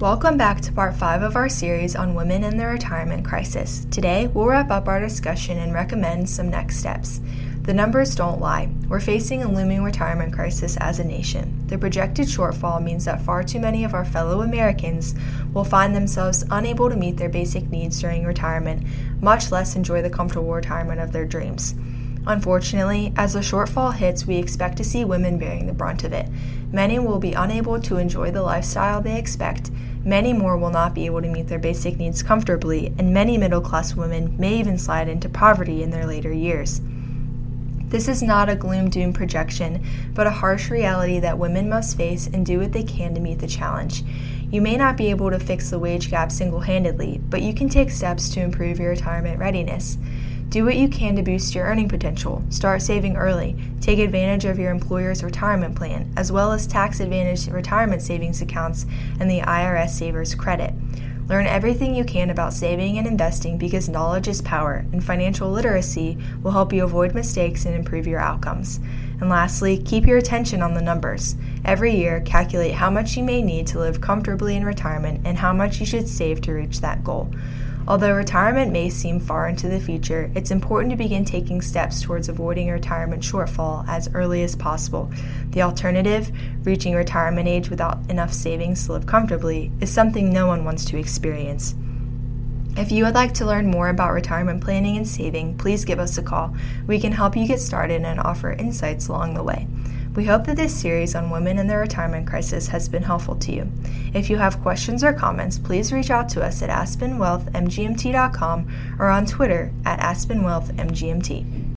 Welcome back to part 5 of our series on women and the retirement crisis. Today, we'll wrap up our discussion and recommend some next steps. The numbers don't lie. We're facing a looming retirement crisis as a nation. The projected shortfall means that far too many of our fellow Americans will find themselves unable to meet their basic needs during retirement, much less enjoy the comfortable retirement of their dreams. Unfortunately, as the shortfall hits, we expect to see women bearing the brunt of it. Many will be unable to enjoy the lifestyle they expect, many more will not be able to meet their basic needs comfortably, and many middle class women may even slide into poverty in their later years. This is not a gloom doom projection, but a harsh reality that women must face and do what they can to meet the challenge. You may not be able to fix the wage gap single handedly, but you can take steps to improve your retirement readiness. Do what you can to boost your earning potential. Start saving early. Take advantage of your employer's retirement plan, as well as tax advantaged retirement savings accounts and the IRS Savers Credit. Learn everything you can about saving and investing because knowledge is power, and financial literacy will help you avoid mistakes and improve your outcomes. And lastly, keep your attention on the numbers. Every year, calculate how much you may need to live comfortably in retirement and how much you should save to reach that goal. Although retirement may seem far into the future, it's important to begin taking steps towards avoiding a retirement shortfall as early as possible. The alternative, reaching retirement age without enough savings to live comfortably, is something no one wants to experience. If you would like to learn more about retirement planning and saving, please give us a call. We can help you get started and offer insights along the way. We hope that this series on women and the retirement crisis has been helpful to you. If you have questions or comments, please reach out to us at aspenwealthmgmt.com or on Twitter at aspenwealthmgmt.